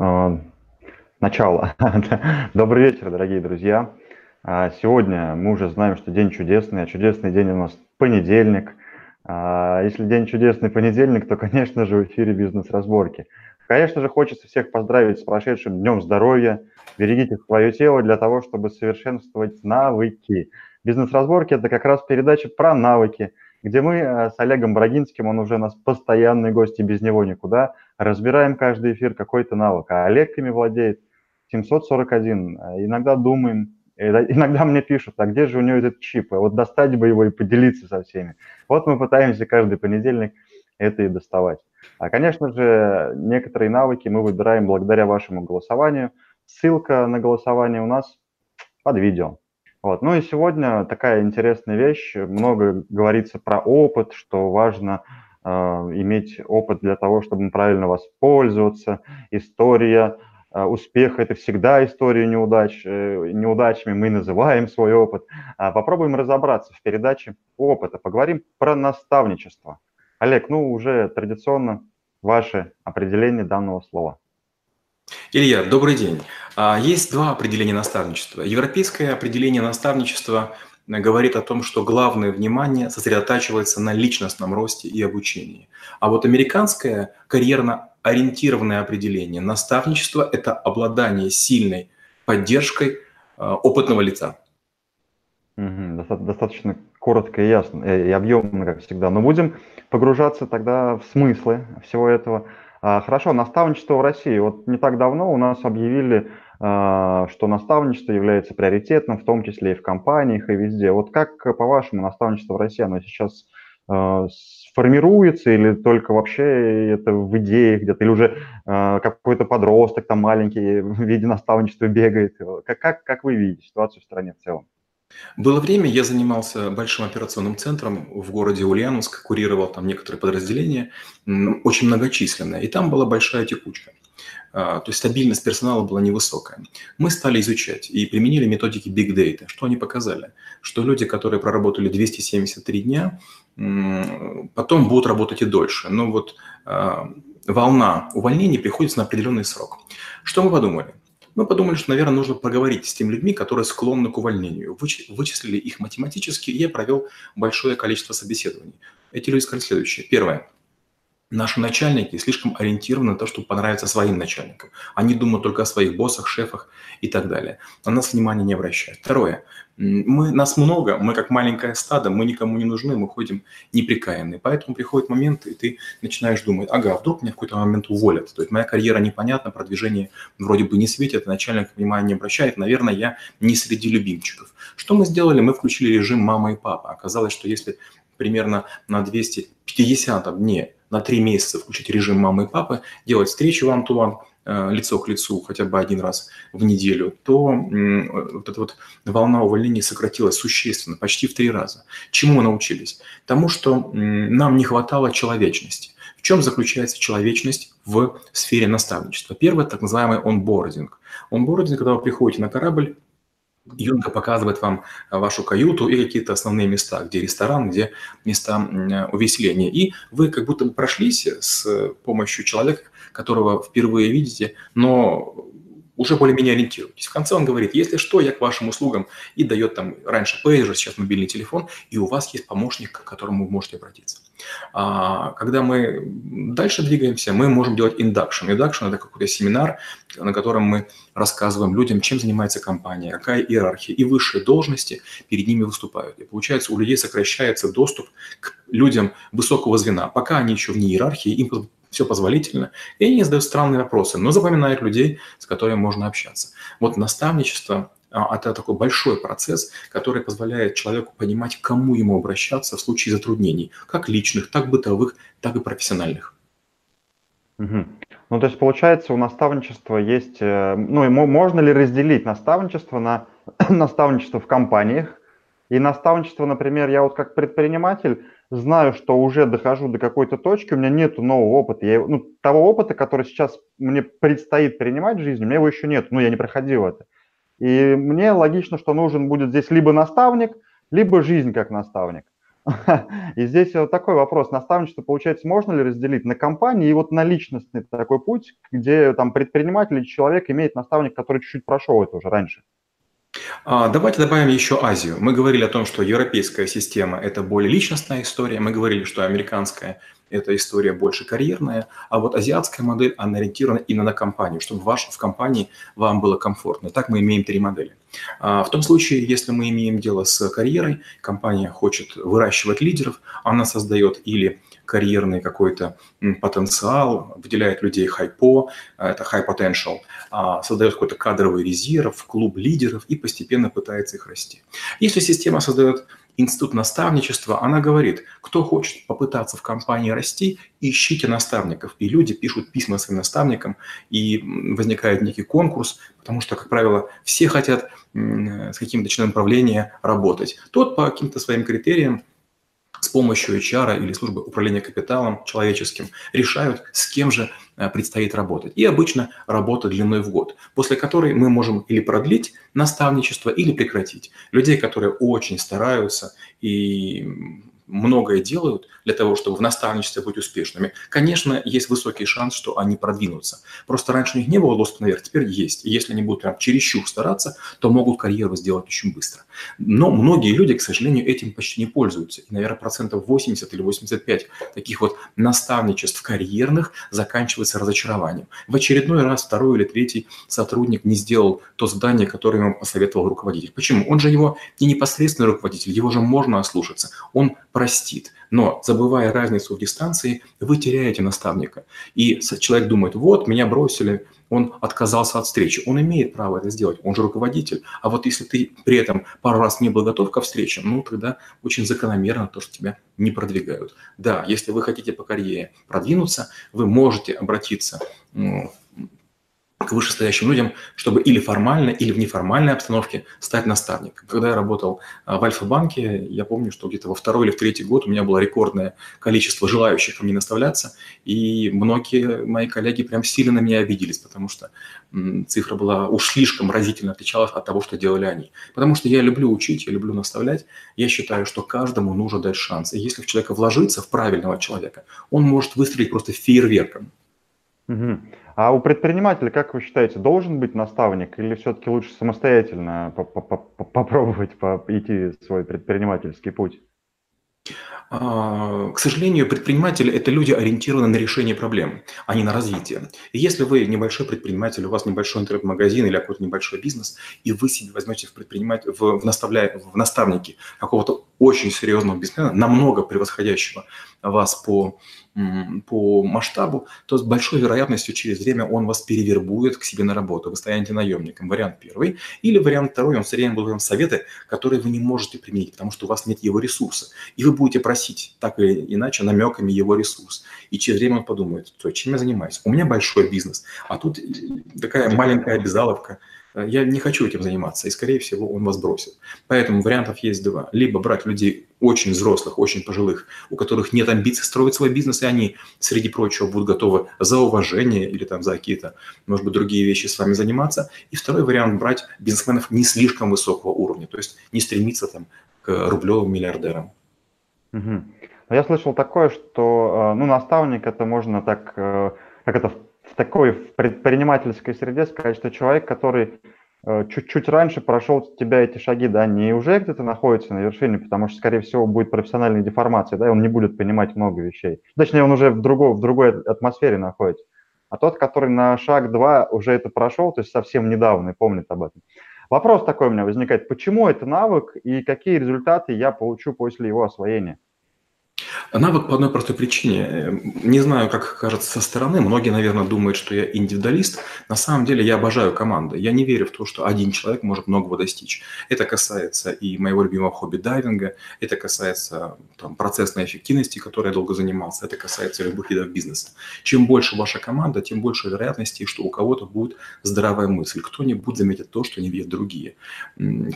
А, начало. Добрый вечер, дорогие друзья. А, сегодня мы уже знаем, что день чудесный, а чудесный день у нас понедельник. А, если день чудесный понедельник, то, конечно же, в эфире бизнес-разборки. Конечно же, хочется всех поздравить с прошедшим Днем здоровья. Берегите свое тело для того, чтобы совершенствовать навыки. Бизнес-разборки – это как раз передача про навыки – где мы э, с Олегом Брагинским, он уже у нас постоянный гость, и без него никуда, разбираем каждый эфир какой-то навык. А Олег ими владеет 741. Э, иногда думаем, иногда мне пишут, а где же у него этот чип? Вот достать бы его и поделиться со всеми. Вот мы пытаемся каждый понедельник это и доставать. А, конечно же, некоторые навыки мы выбираем благодаря вашему голосованию. Ссылка на голосование у нас под видео. Вот. Ну и сегодня такая интересная вещь. Много говорится про опыт, что важно э, иметь опыт для того, чтобы правильно воспользоваться. История э, успеха – это всегда история неудач. Э, неудачами мы называем свой опыт. А попробуем разобраться в передаче опыта. Поговорим про наставничество. Олег, ну уже традиционно ваше определение данного слова. Илья, добрый день. А, есть два определения наставничества. Европейское определение наставничества э, говорит о том, что главное внимание сосредотачивается на личностном росте и обучении. А вот американское карьерно-ориентированное определение наставничества – это обладание сильной поддержкой э, опытного лица. Достаточно коротко и ясно, и объемно, как всегда. Но будем погружаться тогда в смыслы всего этого. А, хорошо, наставничество в России. Вот не так давно у нас объявили, а, что наставничество является приоритетным, в том числе и в компаниях, и везде. Вот как, по-вашему, наставничество в России, оно сейчас а, формируется или только вообще это в идее где-то, или уже какой-то подросток там маленький в виде наставничества бегает? Как, как, как вы видите ситуацию в стране в целом? Было время, я занимался большим операционным центром в городе Ульяновск, курировал там некоторые подразделения, очень многочисленные, и там была большая текучка. А, то есть стабильность персонала была невысокая. Мы стали изучать и применили методики Big Data. Что они показали? Что люди, которые проработали 273 дня, потом будут работать и дольше. Но вот а, волна увольнений приходится на определенный срок. Что мы подумали? Мы подумали, что, наверное, нужно поговорить с теми людьми, которые склонны к увольнению. Вычислили их математически, и я провел большое количество собеседований. Эти люди сказали следующее. Первое. Наши начальники слишком ориентированы на то, чтобы понравиться своим начальникам. Они думают только о своих боссах, шефах и так далее. На нас внимания не обращают. Второе. Мы, нас много, мы как маленькое стадо, мы никому не нужны, мы ходим неприкаянные. Поэтому приходит момент, и ты начинаешь думать, ага, вдруг меня в какой-то момент уволят. То есть моя карьера непонятна, продвижение вроде бы не светит, начальник внимания не обращает, наверное, я не среди любимчиков. Что мы сделали? Мы включили режим мама и папа. Оказалось, что если примерно на 250 дней на три месяца включить режим мамы и папы, делать встречи one-to-one, э, лицо к лицу хотя бы один раз в неделю, то вот эта вот волна увольнений сократилась существенно, почти в три раза. Чему мы научились? Тому, что нам не хватало человечности. В чем заключается человечность в сфере наставничества? Первое, так называемый онбординг. Онбординг, когда вы приходите на корабль, Юнга показывает вам э, вашу каюту и какие-то основные места, где ресторан, где места э, увеселения. И вы как будто бы прошлись с помощью человека, которого впервые видите, но уже более-менее ориентируетесь. В конце он говорит, если что, я к вашим услугам, и дает там раньше пейджер, сейчас мобильный телефон, и у вас есть помощник, к которому вы можете обратиться. А когда мы дальше двигаемся, мы можем делать induction. Induction – это какой-то семинар, на котором мы рассказываем людям, чем занимается компания, какая иерархия, и высшие должности перед ними выступают. И получается, у людей сокращается доступ к людям высокого звена. Пока они еще вне иерархии, им все позволительно, и они задают странные вопросы, но запоминают людей, с которыми можно общаться. Вот наставничество это такой большой процесс, который позволяет человеку понимать, к кому ему обращаться в случае затруднений, как личных, так бытовых, так и профессиональных. Угу. Ну, то есть, получается, у наставничества есть... Э, ну, можно ли разделить наставничество на наставничество в компаниях и наставничество, например, я вот как предприниматель знаю, что уже дохожу до какой-то точки, у меня нет нового опыта. Я, ну, того опыта, который сейчас мне предстоит принимать в жизни, у меня его еще нет, ну, я не проходил это. И мне логично, что нужен будет здесь либо наставник, либо жизнь как наставник. И здесь вот такой вопрос. Наставничество, получается, можно ли разделить на компании и вот на личностный такой путь, где там предприниматель или человек имеет наставник, который чуть-чуть прошел это уже раньше? А, давайте добавим еще Азию. Мы говорили о том, что европейская система – это более личностная история. Мы говорили, что американская – это история больше карьерная. А вот азиатская модель, она ориентирована именно на компанию, чтобы ваш, в компании вам было комфортно. Так мы имеем три модели. А, в том случае, если мы имеем дело с карьерой, компания хочет выращивать лидеров, она создает или карьерный какой-то потенциал, выделяет людей хайпо, а, это high potential, а, создает какой-то кадровый резерв, клуб лидеров и постепенно пытается их расти. Если система создает институт наставничества, она говорит, кто хочет попытаться в компании расти, ищите наставников. И люди пишут письма своим наставникам, и возникает некий конкурс, потому что, как правило, все хотят с каким-то членом правления работать. Тот по каким-то своим критериям с помощью HR или службы управления капиталом человеческим решают, с кем же э, предстоит работать. И обычно работа длиной в год, после которой мы можем или продлить наставничество, или прекратить. Людей, которые очень стараются и многое делают для того, чтобы в наставничестве быть успешными, конечно, есть высокий шанс, что они продвинутся. Просто раньше у них не было доступа наверх, теперь есть. И если они будут прям чересчур стараться, то могут карьеру сделать очень быстро. Но многие люди, к сожалению, этим почти не пользуются. И, наверное, процентов 80 или 85 таких вот наставничеств карьерных заканчивается разочарованием. В очередной раз второй или третий сотрудник не сделал то задание, которое ему посоветовал руководитель. Почему? Он же его не непосредственный руководитель, его же можно ослушаться. Он простит. Но, забывая разницу в дистанции, вы теряете наставника. И человек думает, вот, меня бросили, он отказался от встречи. Он имеет право это сделать, он же руководитель. А вот если ты при этом пару раз не был готов ко встрече, ну, тогда очень закономерно то, что тебя не продвигают. Да, если вы хотите по карьере продвинуться, вы можете обратиться к вышестоящим людям, чтобы или формально, или в неформальной обстановке стать наставником. Когда я работал а, в Альфа-банке, я помню, что где-то во второй или в третий год у меня было рекордное количество желающих ко мне наставляться, и многие мои коллеги прям сильно на меня обиделись, потому что цифра была уж слишком разительно отличалась от того, что делали они. Потому что я люблю учить, я люблю наставлять, я считаю, что каждому нужно дать шанс. И если в человека вложиться, в правильного человека, он может выстрелить просто фейерверком. Угу. А у предпринимателя, как вы считаете, должен быть наставник или все-таки лучше самостоятельно попробовать идти свой предпринимательский путь? А, к сожалению, предприниматели – это люди, ориентированные на решение проблем, а не на развитие. И если вы небольшой предприниматель, у вас небольшой интернет-магазин или какой-то небольшой бизнес, и вы себе возьмете в, предприниматель, в, в, наставля, в наставники какого-то очень серьезного бизнесмена, намного превосходящего вас по по масштабу, то с большой вероятностью через время он вас перевербует к себе на работу. Вы станете наемником. Вариант первый. Или вариант второй, он все время будет вам советы, которые вы не можете применить, потому что у вас нет его ресурса. И вы будете просить так или иначе намеками его ресурс. И через время он подумает, то, чем я занимаюсь. У меня большой бизнес, а тут такая маленькая обязаловка – я не хочу этим заниматься, и, скорее всего, он вас бросит. Поэтому вариантов есть два. Либо брать людей очень взрослых, очень пожилых, у которых нет амбиций строить свой бизнес, и они, среди прочего, будут готовы за уважение или там за какие-то, может быть, другие вещи с вами заниматься. И второй вариант – брать бизнесменов не слишком высокого уровня, то есть не стремиться там к рублевым миллиардерам. Угу. Я слышал такое, что э, ну, наставник это можно так, э, как это такой в предпринимательской среде сказать, что человек, который э, чуть-чуть раньше прошел тебя эти шаги, да, не уже где-то находится на вершине, потому что, скорее всего, будет профессиональная деформация, да, и он не будет понимать много вещей. Точнее, он уже в другой, в другой атмосфере находится. А тот, который на шаг два уже это прошел, то есть совсем недавно и помнит об этом. Вопрос такой у меня возникает, почему это навык и какие результаты я получу после его освоения? Навык по одной простой причине. Не знаю, как кажется со стороны. Многие, наверное, думают, что я индивидуалист. На самом деле я обожаю команды. Я не верю в то, что один человек может многого достичь. Это касается и моего любимого хобби дайвинга, это касается там, процессной эффективности, которой я долго занимался, это касается любых видов бизнеса. Чем больше ваша команда, тем больше вероятности, что у кого-то будет здравая мысль. Кто-нибудь заметит то, что не видят другие.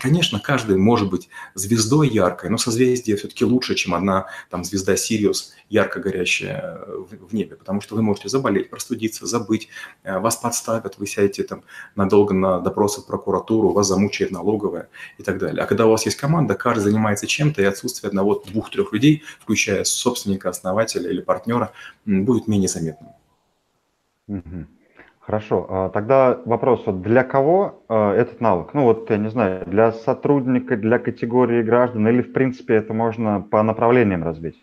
Конечно, каждый может быть звездой яркой, но созвездие все-таки лучше, чем одна там, звезда звезда Сириус, ярко горящая в небе, потому что вы можете заболеть, простудиться, забыть, вас подставят, вы сядете там надолго на допросы в прокуратуру, вас замучает налоговая и так далее. А когда у вас есть команда, каждый занимается чем-то, и отсутствие одного, двух, трех людей, включая собственника, основателя или партнера, будет менее заметным. Хорошо, а тогда вопрос, вот для кого э, этот навык? Ну вот, я не знаю, для сотрудника, для категории граждан или, в принципе, это можно по направлениям разбить?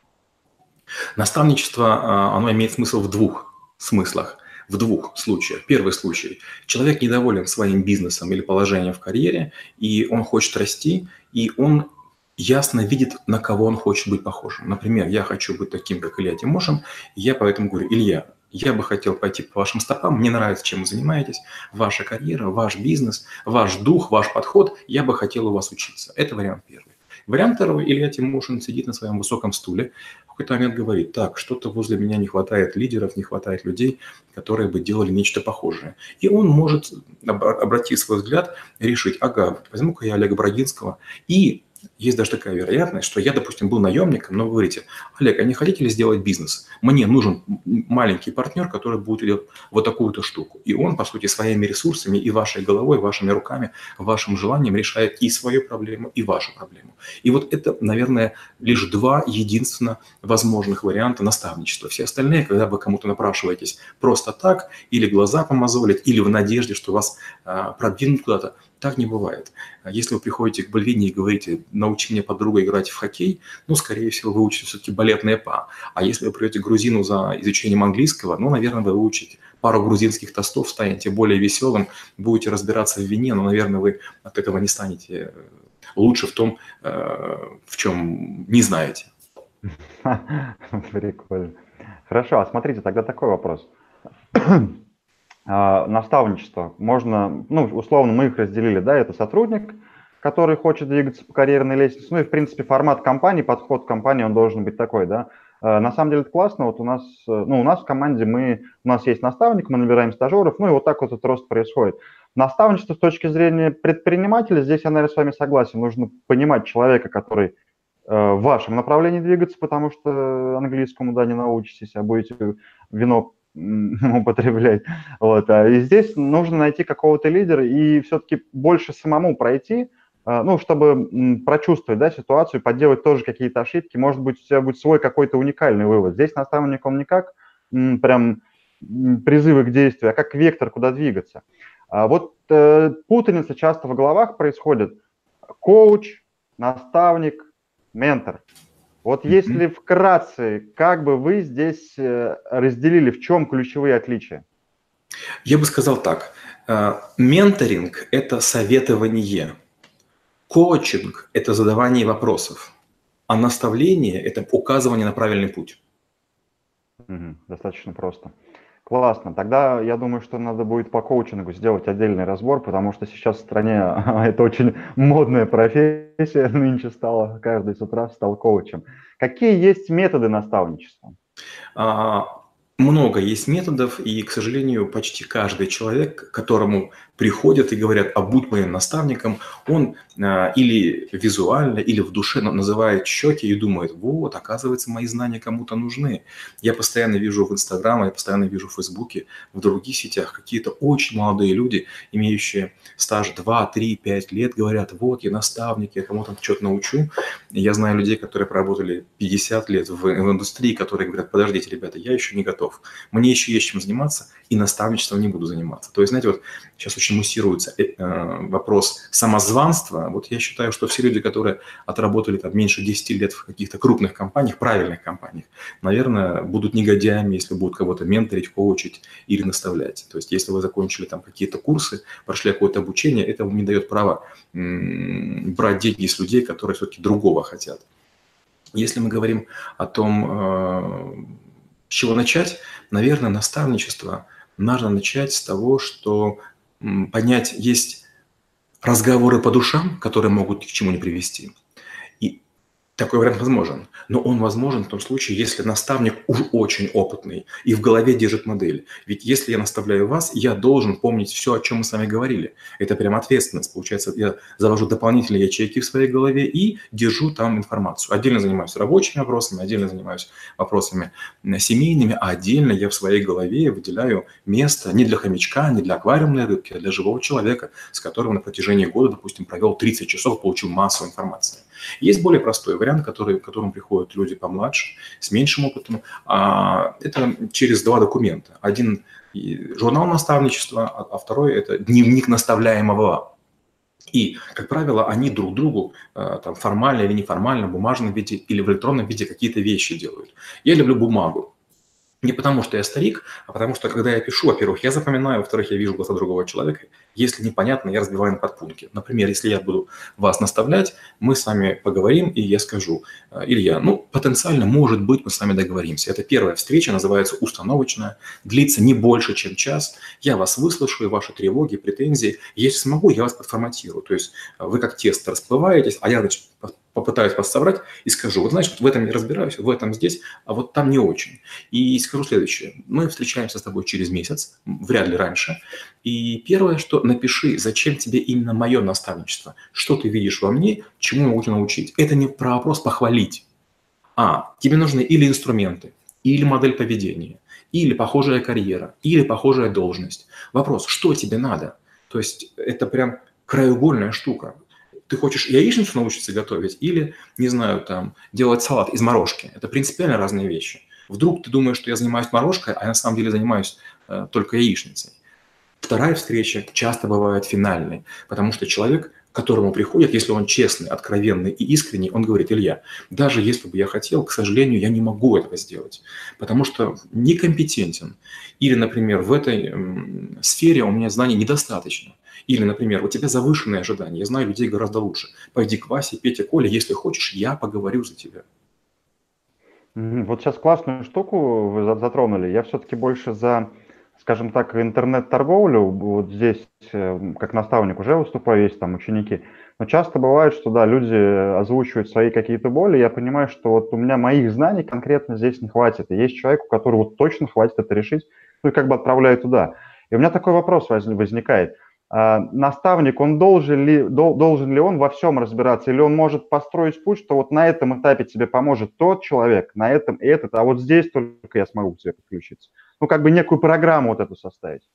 Наставничество, а, оно имеет смысл в двух смыслах, в двух случаях. Первый случай. Человек недоволен своим бизнесом или положением в карьере, и он хочет расти, и он ясно видит, на кого он хочет быть похожим. Например, я хочу быть таким, как Илья Тимошин, и я поэтому говорю, Илья, я бы хотел пойти по вашим стопам, мне нравится, чем вы занимаетесь, ваша карьера, ваш бизнес, ваш дух, ваш подход, я бы хотел у вас учиться. Это вариант первый. Вариант второй, Илья Тимошин сидит на своем высоком стуле, в какой-то момент говорит, так, что-то возле меня не хватает лидеров, не хватает людей, которые бы делали нечто похожее. И он может, обратив свой взгляд, решить, ага, возьму-ка я Олега Брагинского и есть даже такая вероятность, что я, допустим, был наемником, но вы говорите, Олег, а не хотите ли сделать бизнес? Мне нужен маленький партнер, который будет делать вот такую-то штуку. И он, по сути, своими ресурсами и вашей головой, вашими руками, вашим желанием решает и свою проблему, и вашу проблему. И вот это, наверное, лишь два единственно возможных варианта наставничества. Все остальные, когда вы кому-то напрашиваетесь просто так, или глаза помазолить, или в надежде, что вас а, продвинут куда-то, так не бывает. Если вы приходите к Бальвине и говорите, научи меня подруга играть в хоккей, ну, скорее всего, вы учите все-таки балетное па. А если вы придете к грузину за изучением английского, ну, наверное, вы выучите пару грузинских тостов, станете более веселым, будете разбираться в вине, но, наверное, вы от этого не станете э, лучше в том, э, в чем не знаете. Прикольно. Хорошо, а смотрите, тогда такой вопрос. А, наставничество. Можно, ну, условно, мы их разделили, да, это сотрудник, который хочет двигаться по карьерной лестнице, ну и, в принципе, формат компании, подход компании, он должен быть такой, да. А, на самом деле это классно, вот у нас, ну, у нас в команде мы, у нас есть наставник, мы набираем стажеров, ну и вот так вот этот рост происходит. Наставничество с точки зрения предпринимателя, здесь я, наверное, с вами согласен, нужно понимать человека, который э, в вашем направлении двигаться, потому что английскому, да, не научитесь, а будете вино употреблять. Вот. А и здесь нужно найти какого-то лидера и все-таки больше самому пройти, а, ну, чтобы прочувствовать да, ситуацию, подделать тоже какие-то ошибки. Может быть, у тебя будет свой какой-то уникальный вывод. Здесь наставник, он не как прям призывы к действию, а как вектор, куда двигаться. А вот э, путаница часто в головах происходит. Коуч, наставник, ментор. Вот если вкратце, как бы вы здесь э, разделили, в чем ключевые отличия? Я бы сказал так. Э, менторинг – это советование. Коучинг – это задавание вопросов. А наставление – это указывание на правильный путь. Угу, достаточно просто. Классно. Тогда я думаю, что надо будет по коучингу сделать отдельный разбор, потому что сейчас в стране это очень модная профессия нынче стала. Каждый с утра стал коучем. Какие есть методы наставничества? А, много есть методов, и, к сожалению, почти каждый человек, к которому приходят и говорят, а будь моим наставником, он а, или визуально, или в душе называет щеки и думает, вот, оказывается, мои знания кому-то нужны. Я постоянно вижу в Инстаграме, я постоянно вижу в Фейсбуке, в других сетях какие-то очень молодые люди, имеющие стаж 2, 3, 5 лет, говорят, вот, я наставник, я кому-то что-то научу. Я знаю людей, которые проработали 50 лет в, в индустрии, которые говорят, подождите, ребята, я еще не готов, мне еще есть чем заниматься, и наставничеством не буду заниматься. То есть, знаете, вот сейчас очень муссируется э, вопрос самозванства. Вот я считаю, что все люди, которые отработали там меньше 10 лет в каких-то крупных компаниях, правильных компаниях, наверное, будут негодяями, если будут кого-то менторить, коучить или наставлять. То есть, если вы закончили там какие-то курсы, прошли какое-то обучение, это вам не дает права брать деньги с людей, которые все-таки другого хотят. Если мы говорим о том, э, с чего начать, наверное, наставничество – надо начать с того, что понять, есть разговоры по душам, которые могут к чему не привести. Такой вариант возможен, но он возможен в том случае, если наставник уж очень опытный и в голове держит модель. Ведь если я наставляю вас, я должен помнить все, о чем мы с вами говорили. Это прям ответственность. Получается, я завожу дополнительные ячейки в своей голове и держу там информацию. Отдельно занимаюсь рабочими вопросами, отдельно занимаюсь вопросами семейными, а отдельно я в своей голове выделяю место не для хомячка, не для аквариумной рыбки, а для живого человека, с которым на протяжении года, допустим, провел 30 часов, получил массу информации. Есть более простой вариант, который, к которому приходят люди помладше, с меньшим опытом. А, это через два документа. Один журнал наставничества, а, а второй – это дневник наставляемого. И, как правило, они друг другу а, там, формально или неформально, в бумажном виде или в электронном виде какие-то вещи делают. Я люблю бумагу. Не потому, что я старик, а потому что, когда я пишу, во-первых, я запоминаю, во-вторых, я вижу глаза другого человека. Если непонятно, я разбиваю на подпункты. Например, если я буду вас наставлять, мы с вами поговорим, и я скажу, «Э, Илья, ну, потенциально, может быть, мы с вами договоримся. Это первая встреча, называется установочная, длится не больше, чем час. Я вас выслушаю, ваши тревоги, претензии. Если смогу, я вас подформатирую. То есть вы как тест расплываетесь, а я, значит, попытаюсь вас соврать и скажу, вот знаешь, в этом не разбираюсь, в этом здесь, а вот там не очень. И скажу следующее. Мы встречаемся с тобой через месяц, вряд ли раньше. И первое, что напиши, зачем тебе именно мое наставничество, что ты видишь во мне, чему я могу научить. Это не про вопрос похвалить. А, тебе нужны или инструменты, или модель поведения, или похожая карьера, или похожая должность. Вопрос, что тебе надо? То есть это прям краеугольная штука ты хочешь яичницу научиться готовить или, не знаю, там, делать салат из морожки. Это принципиально разные вещи. Вдруг ты думаешь, что я занимаюсь морожкой, а я на самом деле занимаюсь э, только яичницей. Вторая встреча часто бывает финальной, потому что человек, к которому приходит, если он честный, откровенный и искренний, он говорит, Илья, даже если бы я хотел, к сожалению, я не могу этого сделать, потому что некомпетентен. Или, например, в этой сфере у меня знаний недостаточно. Или, например, у тебя завышенные ожидания, я знаю людей гораздо лучше. Пойди к Васе, Пете, Коле, если хочешь, я поговорю за тебя. Вот сейчас классную штуку вы затронули. Я все-таки больше за, скажем так, интернет-торговлю. Вот здесь э, как наставник уже выступаю, есть там ученики. Но часто бывает, что да, люди озвучивают свои какие-то боли. Я понимаю, что вот у меня моих знаний конкретно здесь не хватит. И есть человек, у которого вот точно хватит это решить, ну и как бы отправляю туда. И у меня такой вопрос возникает – а, наставник, он должен ли, должен ли он во всем разбираться, или он может построить путь, что вот на этом этапе тебе поможет тот человек, на этом этот, а вот здесь только я смогу к тебе подключиться. Ну, как бы некую программу вот эту составить.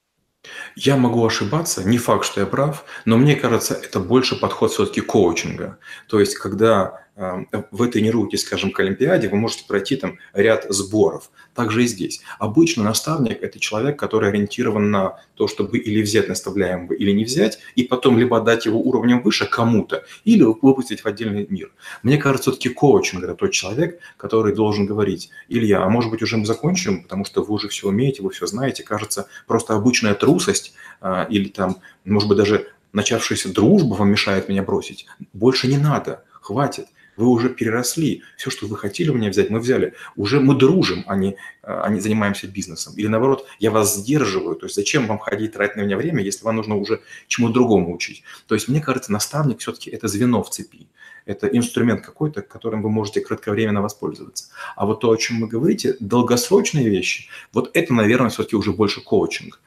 Я могу ошибаться, не факт, что я прав, но мне кажется, это больше подход все-таки коучинга. То есть, когда вы тренируетесь, скажем, к Олимпиаде, вы можете пройти там ряд сборов. Также и здесь. Обычно наставник – это человек, который ориентирован на то, чтобы или взять наставляемого, или не взять, и потом либо отдать его уровнем выше кому-то, или выпустить в отдельный мир. Мне кажется, все-таки коучинг – это тот человек, который должен говорить, Илья, а может быть уже мы закончим, потому что вы уже все умеете, вы все знаете. Кажется, просто обычная трусость а, или там, может быть, даже начавшаяся дружба вам мешает меня бросить. Больше не надо, хватит. Вы уже переросли. Все, что вы хотели у меня взять, мы взяли. Уже мы дружим, а не, а не занимаемся бизнесом. Или наоборот, я вас сдерживаю. То есть зачем вам ходить, тратить на меня время, если вам нужно уже чему другому учить? То есть мне кажется, наставник все-таки это звено в цепи. Это инструмент какой-то, которым вы можете кратковременно воспользоваться. А вот то, о чем вы говорите, долгосрочные вещи, вот это, наверное, все-таки уже больше коучинг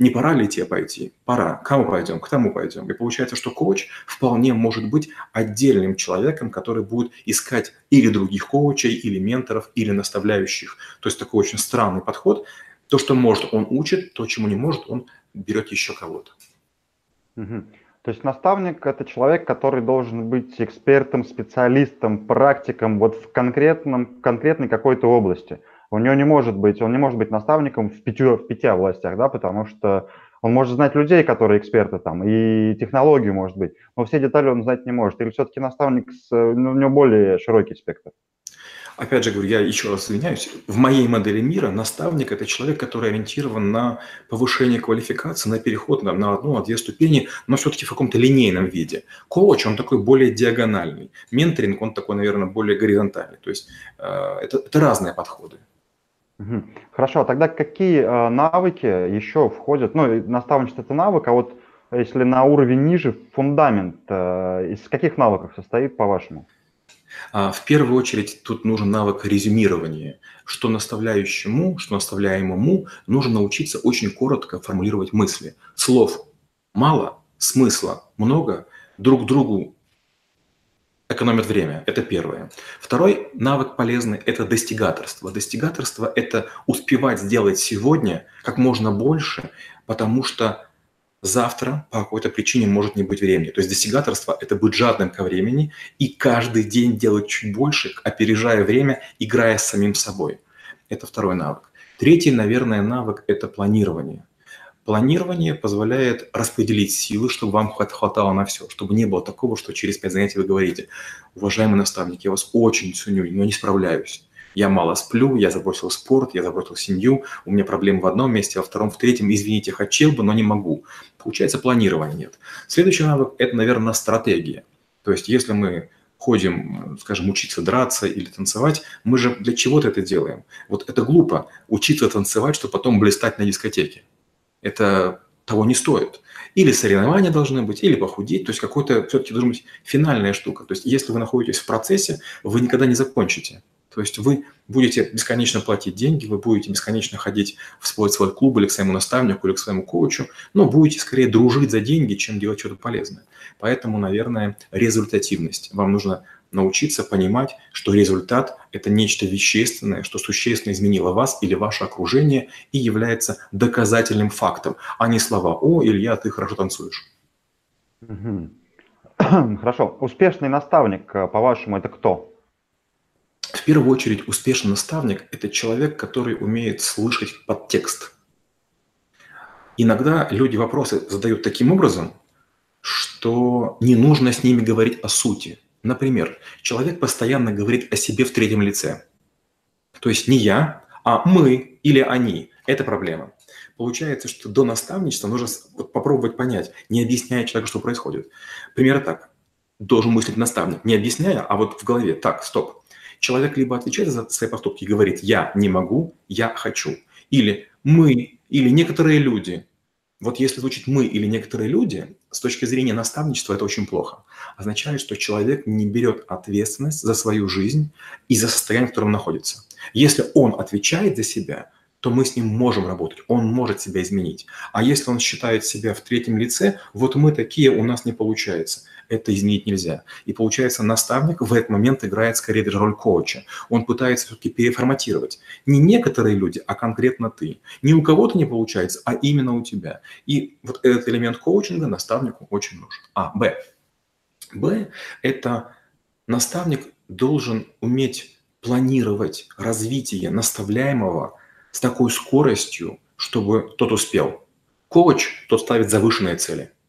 не пора ли тебе пойти? Пора. К кому пойдем? К тому пойдем. И получается, что коуч вполне может быть отдельным человеком, который будет искать или других коучей, или менторов, или наставляющих. То есть такой очень странный подход. То, что может, он учит, то, чему не может, он берет еще кого-то. Угу. То есть наставник – это человек, который должен быть экспертом, специалистом, практиком вот в конкретном, конкретной какой-то области – у него не может быть, он не может быть наставником в, пяти, в пяти областях, да, потому что он может знать людей, которые эксперты там, и технологию может быть, но все детали он знать не может. Или все-таки наставник, с, ну, у него более широкий спектр? Опять же говорю, я еще раз извиняюсь, в моей модели мира наставник – это человек, который ориентирован на повышение квалификации, на переход на, одну, на две ступени, но все-таки в каком-то линейном виде. Коуч, он такой более диагональный. Менторинг, он такой, наверное, более горизонтальный. То есть э, это, это разные подходы. Хорошо, а тогда какие э, навыки еще входят? Ну, наставничество – это навык, а вот если на уровень ниже, фундамент, э, из каких навыков состоит, по-вашему? А, в первую очередь тут нужен навык резюмирования. Что наставляющему, что наставляемому нужно научиться очень коротко формулировать мысли. Слов мало, смысла много, друг другу экономят время. Это первое. Второй навык полезный – это достигаторство. Достигаторство – это успевать сделать сегодня как можно больше, потому что завтра по какой-то причине может не быть времени. То есть достигаторство – это быть жадным ко времени и каждый день делать чуть больше, опережая время, играя с самим собой. Это второй навык. Третий, наверное, навык – это планирование. Планирование позволяет распределить силы, чтобы вам хватало на все, чтобы не было такого, что через пять занятий вы говорите, уважаемый наставник, я вас очень ценю, но не справляюсь. Я мало сплю, я забросил спорт, я забросил семью, у меня проблемы в одном месте, а во втором, в третьем, извините, хотел бы, но не могу. Получается, планирования нет. Следующий навык – это, наверное, стратегия. То есть, если мы ходим, скажем, учиться драться или танцевать, мы же для чего-то это делаем. Вот это глупо, учиться танцевать, чтобы потом блистать на дискотеке. Это того не стоит. Или соревнования должны быть, или похудеть. То есть какой-то все-таки должна быть финальная штука. То есть если вы находитесь в процессе, вы никогда не закончите. То есть вы будете бесконечно платить деньги, вы будете бесконечно ходить в свой, клуб или к своему наставнику, или к своему коучу, но будете скорее дружить за деньги, чем делать что-то полезное. Поэтому, наверное, результативность. Вам нужно научиться понимать, что результат – это нечто вещественное, что существенно изменило вас или ваше окружение и является доказательным фактом, а не слова «О, Илья, ты хорошо танцуешь». Хорошо. Успешный наставник, э, по-вашему, это кто? В первую очередь, успешный наставник – это человек, который умеет слышать подтекст. Иногда люди вопросы задают таким образом, что не нужно с ними говорить о сути. Например, человек постоянно говорит о себе в третьем лице. То есть не я, а мы или они. Это проблема. Получается, что до наставничества нужно попробовать понять, не объясняя человеку, что происходит. Пример так. Должен мыслить наставник, не объясняя, а вот в голове. Так, стоп человек либо отвечает за свои поступки и говорит «я не могу, я хочу», или «мы», или «некоторые люди». Вот если звучит «мы» или «некоторые люди», с точки зрения наставничества это очень плохо. Означает, что человек не берет ответственность за свою жизнь и за состояние, в котором находится. Если он отвечает за себя, то мы с ним можем работать, он может себя изменить. А если он считает себя в третьем лице, вот мы такие, у нас не получается это изменить нельзя. И получается, наставник в этот момент играет скорее даже роль коуча. Он пытается все-таки переформатировать. Не некоторые люди, а конкретно ты. Не у кого-то не получается, а именно у тебя. И вот этот элемент коучинга наставнику очень нужен. А, Б. Б – это наставник должен уметь планировать развитие наставляемого с такой скоростью, чтобы тот успел. Коуч, тот ставит завышенные цели –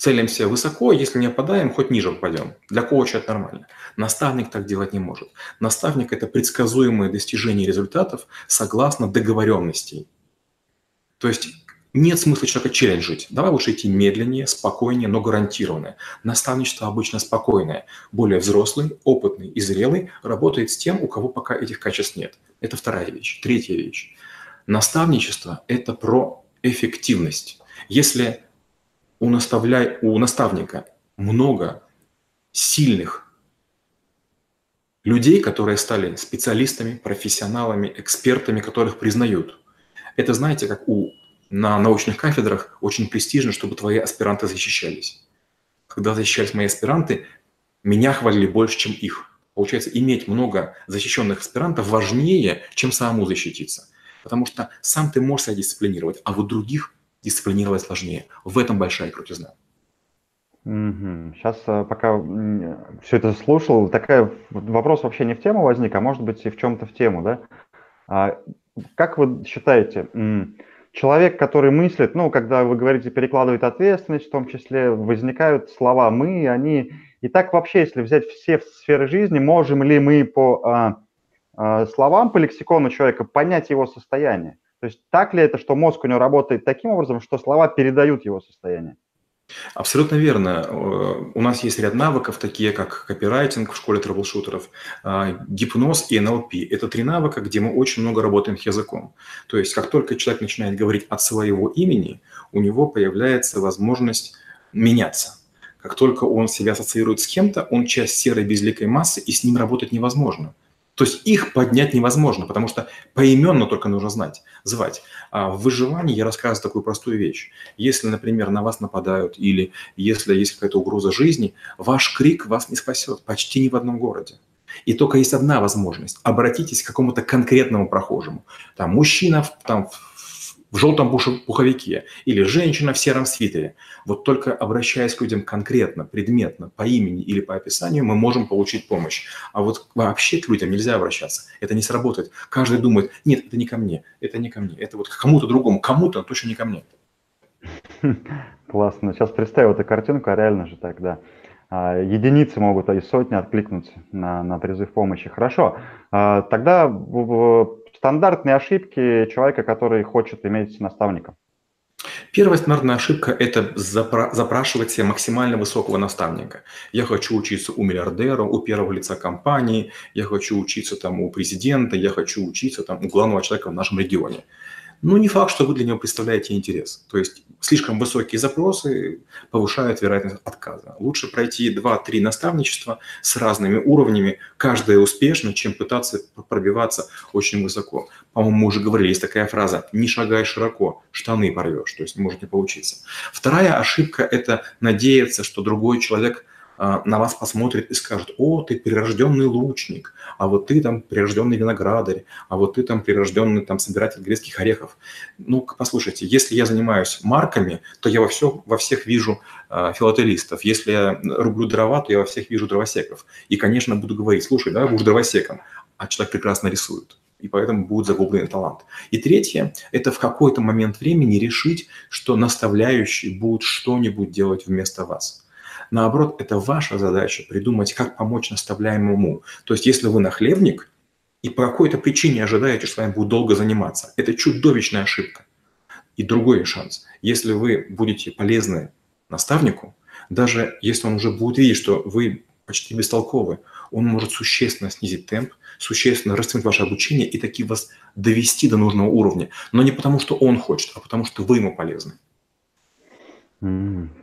целимся высоко, если не опадаем, хоть ниже упадем. Для коуча это нормально. Наставник так делать не может. Наставник – это предсказуемое достижение результатов согласно договоренностей. То есть нет смысла человека челленджить. Давай лучше идти медленнее, спокойнее, но гарантированное. Наставничество обычно спокойное. Более взрослый, опытный и зрелый работает с тем, у кого пока этих качеств нет. Это вторая вещь. Третья вещь. Наставничество – это про эффективность. Если у, наставля... у наставника много сильных людей, которые стали специалистами, профессионалами, экспертами, которых признают. Это, знаете, как у, на научных кафедрах очень престижно, чтобы твои аспиранты защищались. Когда защищались мои аспиранты, меня хвалили больше, чем их. Получается, иметь много защищенных аспирантов важнее, чем самому защититься. Потому что сам ты можешь себя дисциплинировать, а вот других дисциплинировать сложнее. В этом большая крутизна. Угу. Сейчас, э, пока все это слушал, такой вопрос вообще не в тему возник, а может быть и в чем-то в тему, да? А как вы считаете, человек, который мыслит, ну, когда вы говорите перекладывает ответственность, в том числе возникают слова «мы», они... И так вообще, если взять все сферы жизни, можем ли мы по а, а, словам, по лексикону человека понять его состояние? То есть так ли это, что мозг у него работает таким образом, что слова передают его состояние? Абсолютно верно. Э, у нас есть ряд навыков, такие как копирайтинг в школе трэблшутеров, а, гипноз и НЛП. Это три навыка, где мы очень много работаем с языком. То есть как только человек начинает говорить от своего имени, у него появляется возможность меняться. Как только он себя ассоциирует с кем-то, он часть серой безликой массы, и с ним работать невозможно. То есть их поднять невозможно, потому что поименно только нужно знать, звать. А в выживании я рассказываю такую простую вещь. Если, например, на вас нападают или если есть какая-то угроза жизни, ваш крик вас не спасет почти ни в одном городе. И только есть одна возможность. Обратитесь к какому-то конкретному прохожему. Там мужчина там, в желтом пуховике или женщина в сером свитере. Вот только обращаясь к людям конкретно, предметно, по имени или по описанию, мы можем получить помощь. А вот вообще к людям нельзя обращаться. Это не сработает. Каждый думает, нет, это не ко мне, это не ко мне, это вот к кому-то другому, кому-то, точно не ко мне. Классно. Сейчас представил эту картинку, а реально же так, да. А, единицы могут, а и сотни откликнуться на, на призыв помощи. Хорошо. А, тогда стандартные ошибки человека, который хочет иметь наставника. Первая стандартная ошибка – это запра- запрашивать себе максимально высокого наставника. Я хочу учиться у миллиардера, у первого лица компании, я хочу учиться там у президента, я хочу учиться там у главного человека в нашем регионе но не факт, что вы для него представляете интерес. То есть слишком высокие запросы повышают вероятность отказа. Лучше пройти 2-3 наставничества с разными уровнями, каждое успешно, чем пытаться пробиваться очень высоко. По-моему, мы уже говорили, есть такая фраза «не шагай широко, штаны порвешь», то есть может не получиться. Вторая ошибка – это надеяться, что другой человек – на вас посмотрит и скажет, о, ты прирожденный лучник, а вот ты там прирожденный виноградарь, а вот ты там прирожденный там собиратель грецких орехов. Ну, послушайте, если я занимаюсь марками, то я во, все, во всех вижу э, филателистов. Если я рублю дрова, то я во всех вижу дровосеков. И, конечно, буду говорить, слушай, да, будешь дровосеком, а человек прекрасно рисует и поэтому будет загубленный талант. И третье – это в какой-то момент времени решить, что наставляющий будет что-нибудь делать вместо вас. Наоборот, это ваша задача придумать, как помочь наставляемому. То есть, если вы нахлебник и по какой-то причине ожидаете, что с вами будут долго заниматься, это чудовищная ошибка. И другой шанс. Если вы будете полезны наставнику, даже если он уже будет видеть, что вы почти бестолковы, он может существенно снизить темп, существенно растянуть ваше обучение и таки вас довести до нужного уровня. Но не потому, что он хочет, а потому, что вы ему полезны.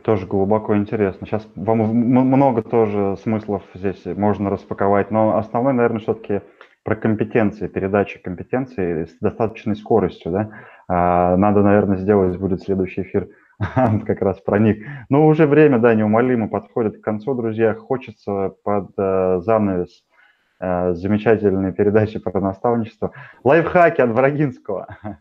Тоже глубоко интересно. Сейчас вам много тоже смыслов здесь можно распаковать, но основной, наверное, все-таки про компетенции, передачи компетенций с достаточной скоростью, да. А, надо, наверное, сделать будет следующий эфир как раз про них. Но уже время, да, неумолимо подходит к концу, друзья. Хочется под э, занавес э, замечательной передачи про наставничество. Лайфхаки от Врагинского.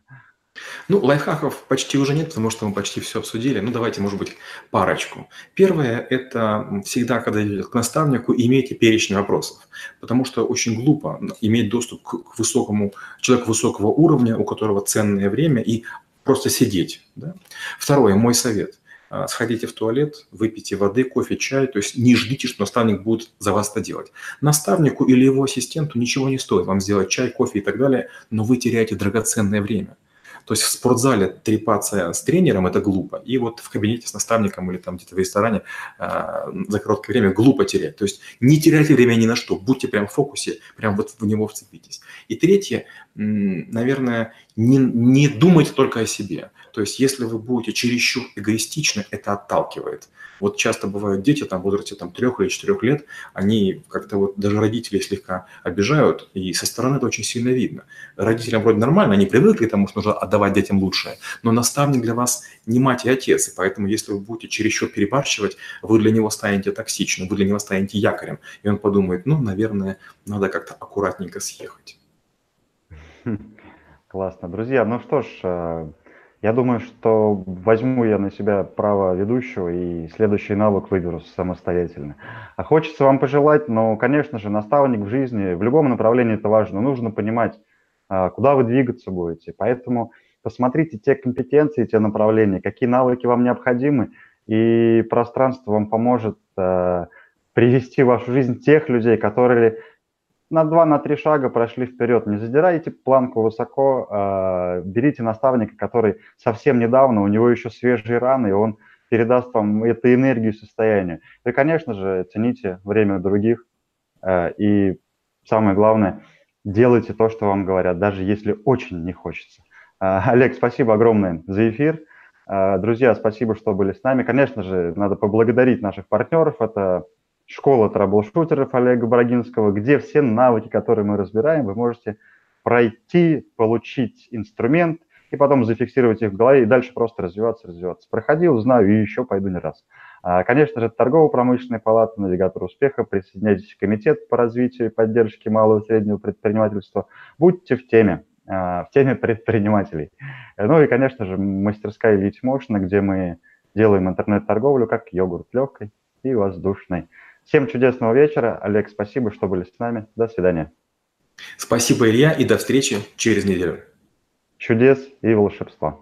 Ну, лайфхаков почти уже нет, потому что мы почти все обсудили. Ну, давайте, может быть, парочку. Первое – это всегда, когда идете к наставнику, имейте перечень вопросов. Потому что очень глупо иметь доступ к высокому, человеку высокого уровня, у которого ценное время, и просто сидеть. Да? Второе, мой совет – а, сходите в туалет, выпейте воды, кофе, чай, то есть не ждите, что наставник будет за вас это делать. Наставнику или его ассистенту ничего не стоит вам сделать чай, кофе и так далее, но вы теряете драгоценное время. То есть в спортзале трепаться с тренером – это глупо. И вот в кабинете с наставником или там где-то в ресторане э, за короткое время глупо терять. То есть не теряйте время ни на что, будьте прям в фокусе, прям вот в него вцепитесь. И третье, наверное, не, не думайте только о себе. То есть если вы будете чересчур эгоистичны, это отталкивает. Вот часто бывают дети там в возрасте там, трех или четырех лет, они как-то вот даже родители слегка обижают, и со стороны это очень сильно видно. Родителям вроде нормально, они привыкли к тому, что нужно отдавать детям лучшее, но наставник для вас не мать и отец, и поэтому если вы будете чересчур перебарщивать, вы для него станете токсичным, вы для него станете якорем, и он подумает, ну, наверное, надо как-то аккуратненько съехать. Классно. Друзья, ну что ж, э, я думаю, что возьму я на себя право ведущего и следующий навык выберу самостоятельно. А хочется вам пожелать, но, конечно же, наставник в жизни, в любом направлении это важно. Нужно понимать, а, куда вы двигаться будете. Поэтому посмотрите те компетенции, те направления, какие навыки вам необходимы, и пространство вам поможет а, привести в вашу жизнь тех людей, которые на два, на три шага прошли вперед. Не задирайте планку высоко, э, берите наставника, который совсем недавно, у него еще свежие раны, и он передаст вам эту энергию состояния. И, конечно же, цените время других. Э, и самое главное, делайте то, что вам говорят, даже если очень не хочется. Э, Олег, спасибо огромное за эфир. Друзья, спасибо, что были с нами. Конечно же, надо поблагодарить наших партнеров. Это школа трэбл-шутеров Олега Брагинского, где все навыки, которые мы разбираем, вы можете пройти, получить инструмент и потом зафиксировать их в голове и дальше просто развиваться, развиваться. Проходил, знаю и еще пойду не раз. А, конечно же, торгово-промышленная палата, навигатор успеха, присоединяйтесь к комитет по развитию и поддержке малого и среднего предпринимательства. Будьте в теме, а, в теме предпринимателей. Ну и, конечно же, мастерская Elite Motion, где мы делаем интернет-торговлю как йогурт легкой и воздушной. Всем чудесного вечера. Олег, спасибо, что были с нами. До свидания. Спасибо, Илья, и до встречи через неделю. Чудес и волшебства.